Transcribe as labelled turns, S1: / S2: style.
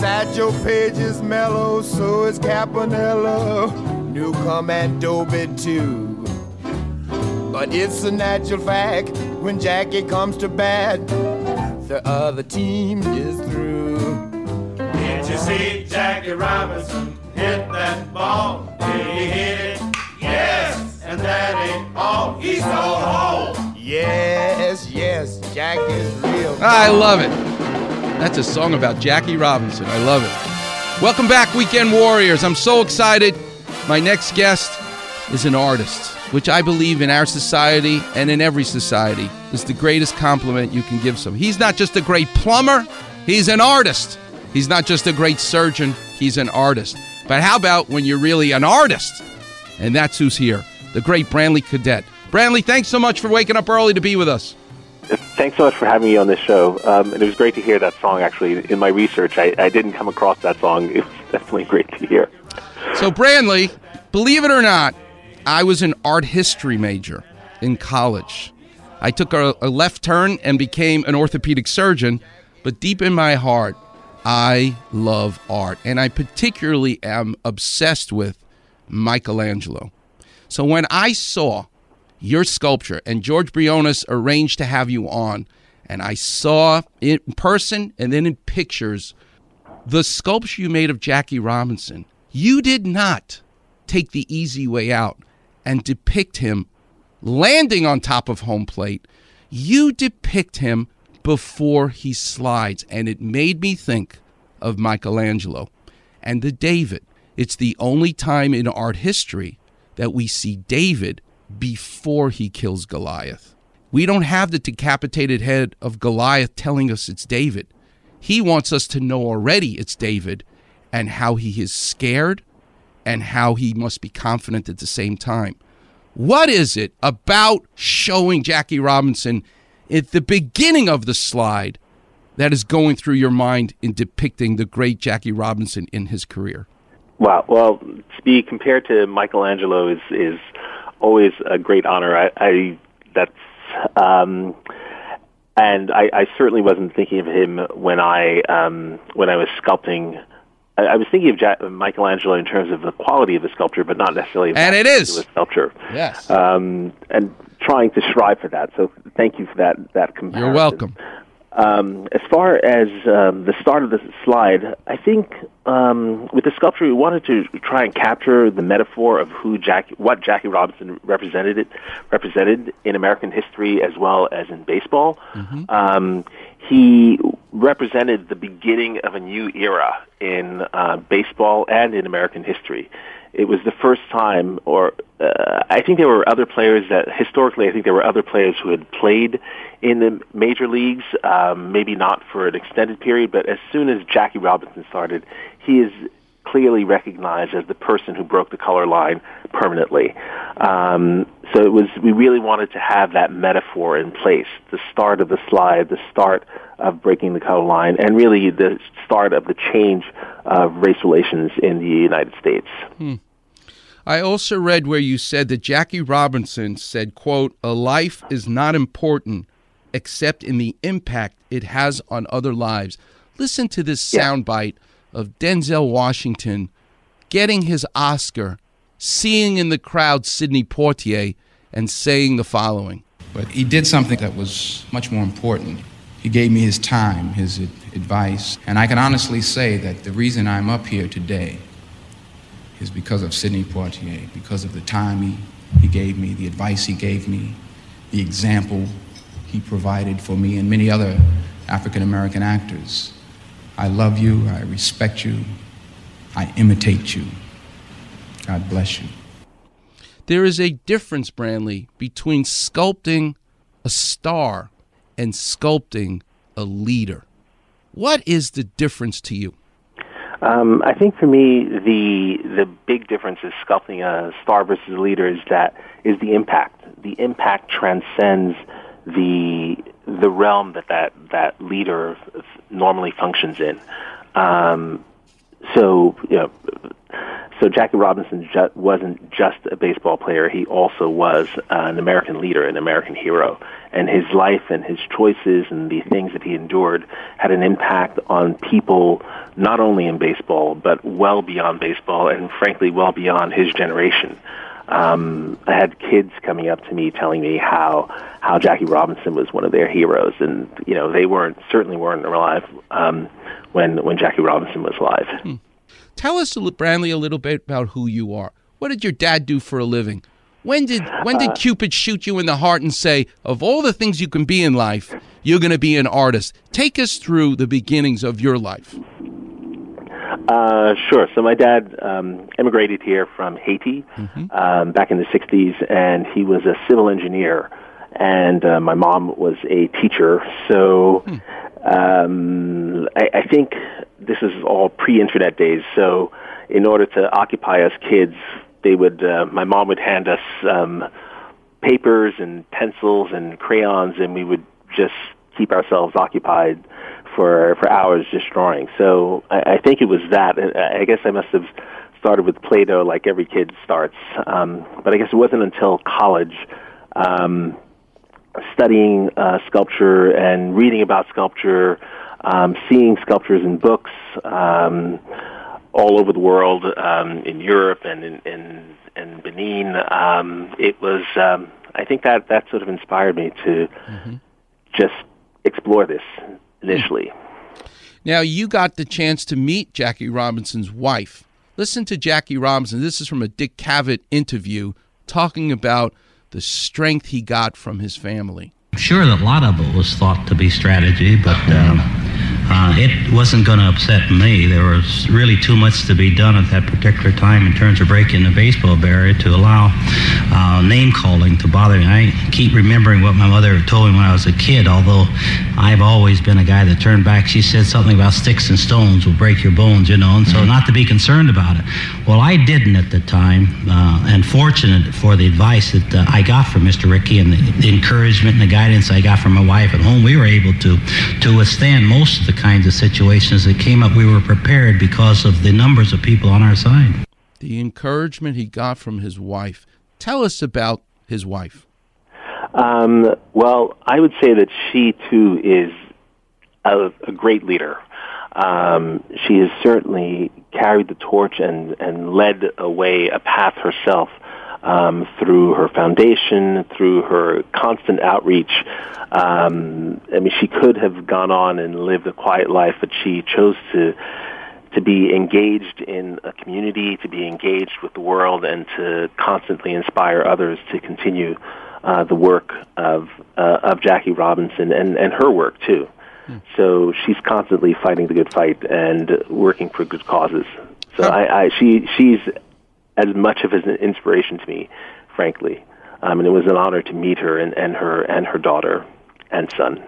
S1: Satchel Paige is mellow, so is Campanella. Newcombe and Doby too. But it's a natural fact when Jackie comes to bat, the other team is through.
S2: Did you see Jackie Robinson hit that ball? Did he hit it? Yes, and that ain't all. He's so home.
S1: Yes, yes, Jack is real.
S3: I love it. That's a song about Jackie Robinson. I love it. Welcome back, Weekend Warriors. I'm so excited. My next guest is an artist, which I believe in our society and in every society is the greatest compliment you can give someone. He's not just a great plumber, he's an artist. He's not just a great surgeon, he's an artist. But how about when you're really an artist? And that's who's here, the great Branly Cadet. Branly, thanks so much for waking up early to be with us.
S4: Thanks so much for having me on this show. Um, and it was great to hear that song, actually. In my research, I, I didn't come across that song. It was definitely great to hear.
S3: So, Branly, believe it or not, I was an art history major in college. I took a, a left turn and became an orthopedic surgeon, but deep in my heart, I love art. And I particularly am obsessed with Michelangelo. So when I saw your sculpture and George Briones arranged to have you on, and I saw in person and then in pictures the sculpture you made of Jackie Robinson, you did not take the easy way out and depict him landing on top of home plate. You depict him before he slides, and it made me think of Michelangelo and the David. It's the only time in art history that we see David before he kills Goliath. We don't have the decapitated head of Goliath telling us it's David. He wants us to know already it's David and how he is scared and how he must be confident at the same time. What is it about showing Jackie Robinson at the beginning of the slide that is going through your mind in depicting the great Jackie Robinson in his career?
S4: Wow. Well, to be compared to Michelangelo is is always a great honor. I, I that's um, and I, I certainly wasn't thinking of him when I um, when I was sculpting. I, I was thinking of Jack, Michelangelo in terms of the quality of the sculpture, but not necessarily.
S3: And it is
S4: the sculpture.
S3: Yes.
S4: Um, and trying to strive for that. So thank you for that that comparison.
S3: You're welcome.
S4: Um, as far as um, the start of the slide, I think um, with the sculpture we wanted to try and capture the metaphor of who Jackie, what Jackie Robinson represented it, represented in American history as well as in baseball.
S3: Mm-hmm.
S4: Um, he represented the beginning of a new era in uh, baseball and in American history it was the first time, or uh, I think there were other players that historically, I think there were other players who had played in the major leagues, um, maybe not for an extended period, but as soon as Jackie Robinson started, he is clearly recognized as the person who broke the color line permanently. Um, so it was we really wanted to have that metaphor in place, the start of the slide, the start of breaking the color line, and really the start of the change of race relations in the United States.
S3: Hmm. I also read where you said that Jackie Robinson said, quote, a life is not important except in the impact it has on other lives. Listen to this
S4: Yeah.
S3: soundbite of Denzel Washington getting his Oscar, seeing in the crowd Sidney Poitier, and saying the following.
S5: But he did something that was much more important. He gave me his time, his advice. And I can honestly say that the reason I'm up here today is because of Sidney Poitier, because of the time he, he gave me, the advice he gave me, the example he provided for me and many other African American actors. I love you, I respect you, I imitate you. God bless you.
S3: There is a difference, Branly, between sculpting a star and sculpting a leader. What is the difference to you?
S4: Um, I think for me, the the big difference is sculpting a star versus a leader is that is the impact. The impact transcends the the realm that that, that leader normally functions in. Um, so, you know, so Jackie Robinson ju- wasn't just a baseball player; he also was uh, an American leader, an American hero, and his life and his choices and the things that he endured had an impact on people not only in baseball but well beyond baseball, and frankly, well beyond his generation. Um, I had kids coming up to me telling me how how Jackie Robinson was one of their heroes, and you know they weren't certainly weren't alive um, when when Jackie Robinson was alive.
S3: Hmm. Tell us, Branly, a little bit about who you are. What did your dad do for a living? When did when did uh, Cupid shoot you in the heart and say, of all the things you can be in life, you're going to be an artist? Take us through the beginnings of your life.
S4: Uh, sure. So my dad um, immigrated here from Haiti mm-hmm. um, back in the '60s, and he was a civil engineer. And uh, my mom was a teacher. So hmm. um, I, I think this is all pre-internet days. So in order to occupy us kids, they would. Uh, my mom would hand us um, papers and pencils and crayons, and we would just keep ourselves occupied for for hours just drawing. So I, I think it was that. I guess I must have started with Play-Doh like every kid starts. Um, but I guess it wasn't until college, um, studying uh, sculpture and reading about sculpture, um, seeing sculptures in books um, all over the world, um, in Europe and in, in, in Benin. Um, it was, um, I think that that sort of inspired me to mm-hmm. just explore this initially.
S3: Now, you got the chance to meet Jackie Robinson's wife. Listen to Jackie Robinson. This is from a Dick Cavett interview talking about the strength he got from his family.
S6: I'm sure that a lot of it was thought to be strategy, but. Um uh, it wasn't going to upset me. There was really too much to be done at that particular time in terms of breaking the baseball barrier to allow uh, name calling to bother me. I keep remembering what my mother told me when I was a kid, although I've always been a guy that turned back. She said something about sticks and stones will break your bones, you know, and so not to be concerned about it. Well, I didn't at the time, uh, and fortunate for the advice that uh, I got from Mr. Rickey and the, the encouragement and the guidance I got from my wife at home, we were able to, to withstand most of the kinds of situations that came up, we were prepared because of the numbers of people on our side.
S3: The encouragement he got from his wife. Tell us about his wife.
S4: Um, well, I would say that she too is a, a great leader. Um, she has certainly carried the torch and, and led away a path herself um, through her foundation, through her constant outreach. Um, I mean, she could have gone on and lived a quiet life, but she chose to to be engaged in a community, to be engaged with the world, and to constantly inspire others to continue uh, the work of uh, of Jackie Robinson and and her work too. Hmm. So she's constantly fighting the good fight and working for good causes. So I, I she she's as much of an inspiration to me, frankly. Um, and it was an honor to meet her and, and her and her daughter and son.